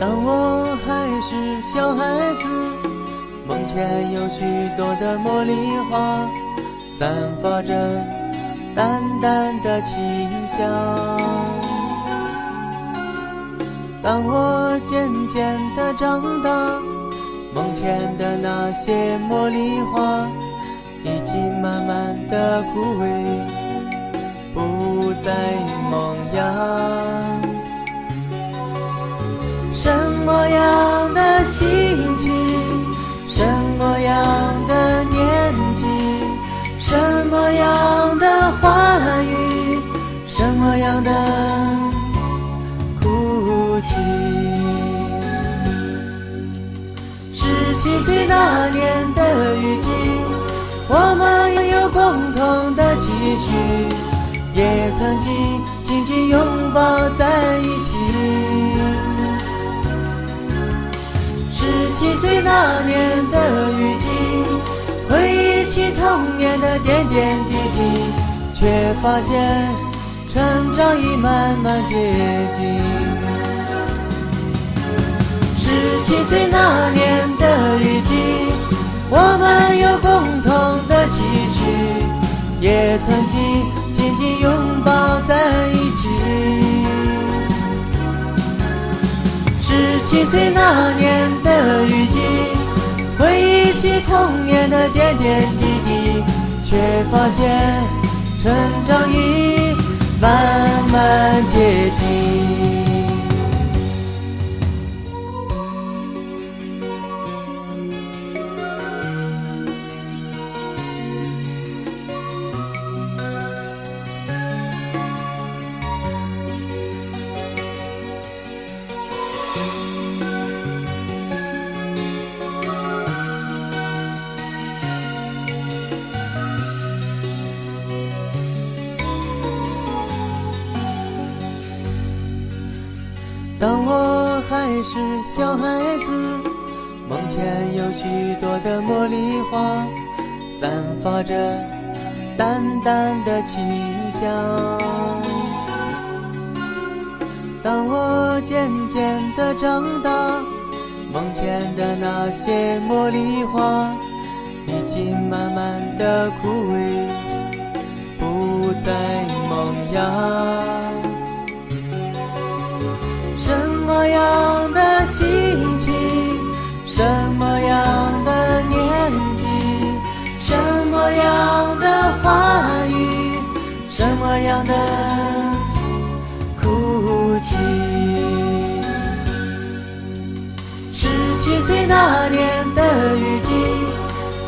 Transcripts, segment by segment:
当我还是小孩子，梦前有许多的茉莉花，散发着淡淡的清香。当我渐渐的长大，梦前的那些茉莉花已经慢慢的枯萎，不再萌芽。什么样的心情，什么样的年纪，什么样的话语，什么样的哭泣？十七岁那年的雨季，我们拥有共同的期许，也曾经紧紧拥抱七岁那年的雨季，回忆起童年的点点滴滴，却发现成长已慢慢接近。十七岁那年的雨季，我们有共同的期许，也曾经七岁那年的雨季，回忆起童年的点点滴滴，却发现成长已慢慢接近。当我还是小孩子，梦前有许多的茉莉花，散发着淡淡的清香。当我渐渐的长大，梦前的那些茉莉花已经慢慢的枯萎，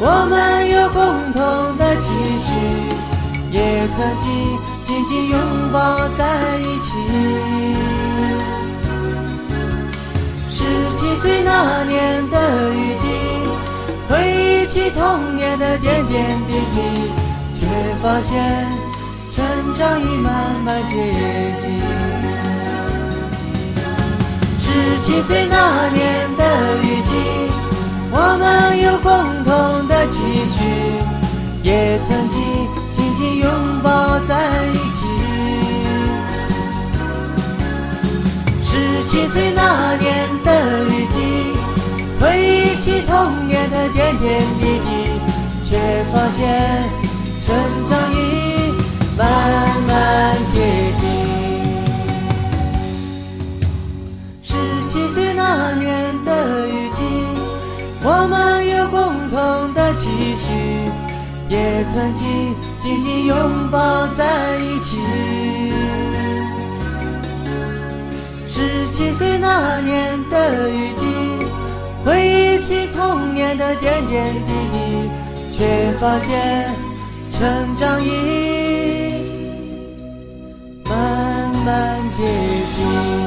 我们有共同的期许，也曾经紧紧拥抱在一起。十七岁那年的雨季，回忆起童年的点点滴滴，却发现成长已慢慢接近。十七岁那年的雨，们有共同的期许，也曾经紧紧拥抱在一起。十七岁那年的雨季，回忆起童年的点点滴滴，却发现同的期许，也曾经紧紧拥抱在一起。十七岁那年的雨季，回忆起童年的点点滴滴，却发现成长已慢慢接近。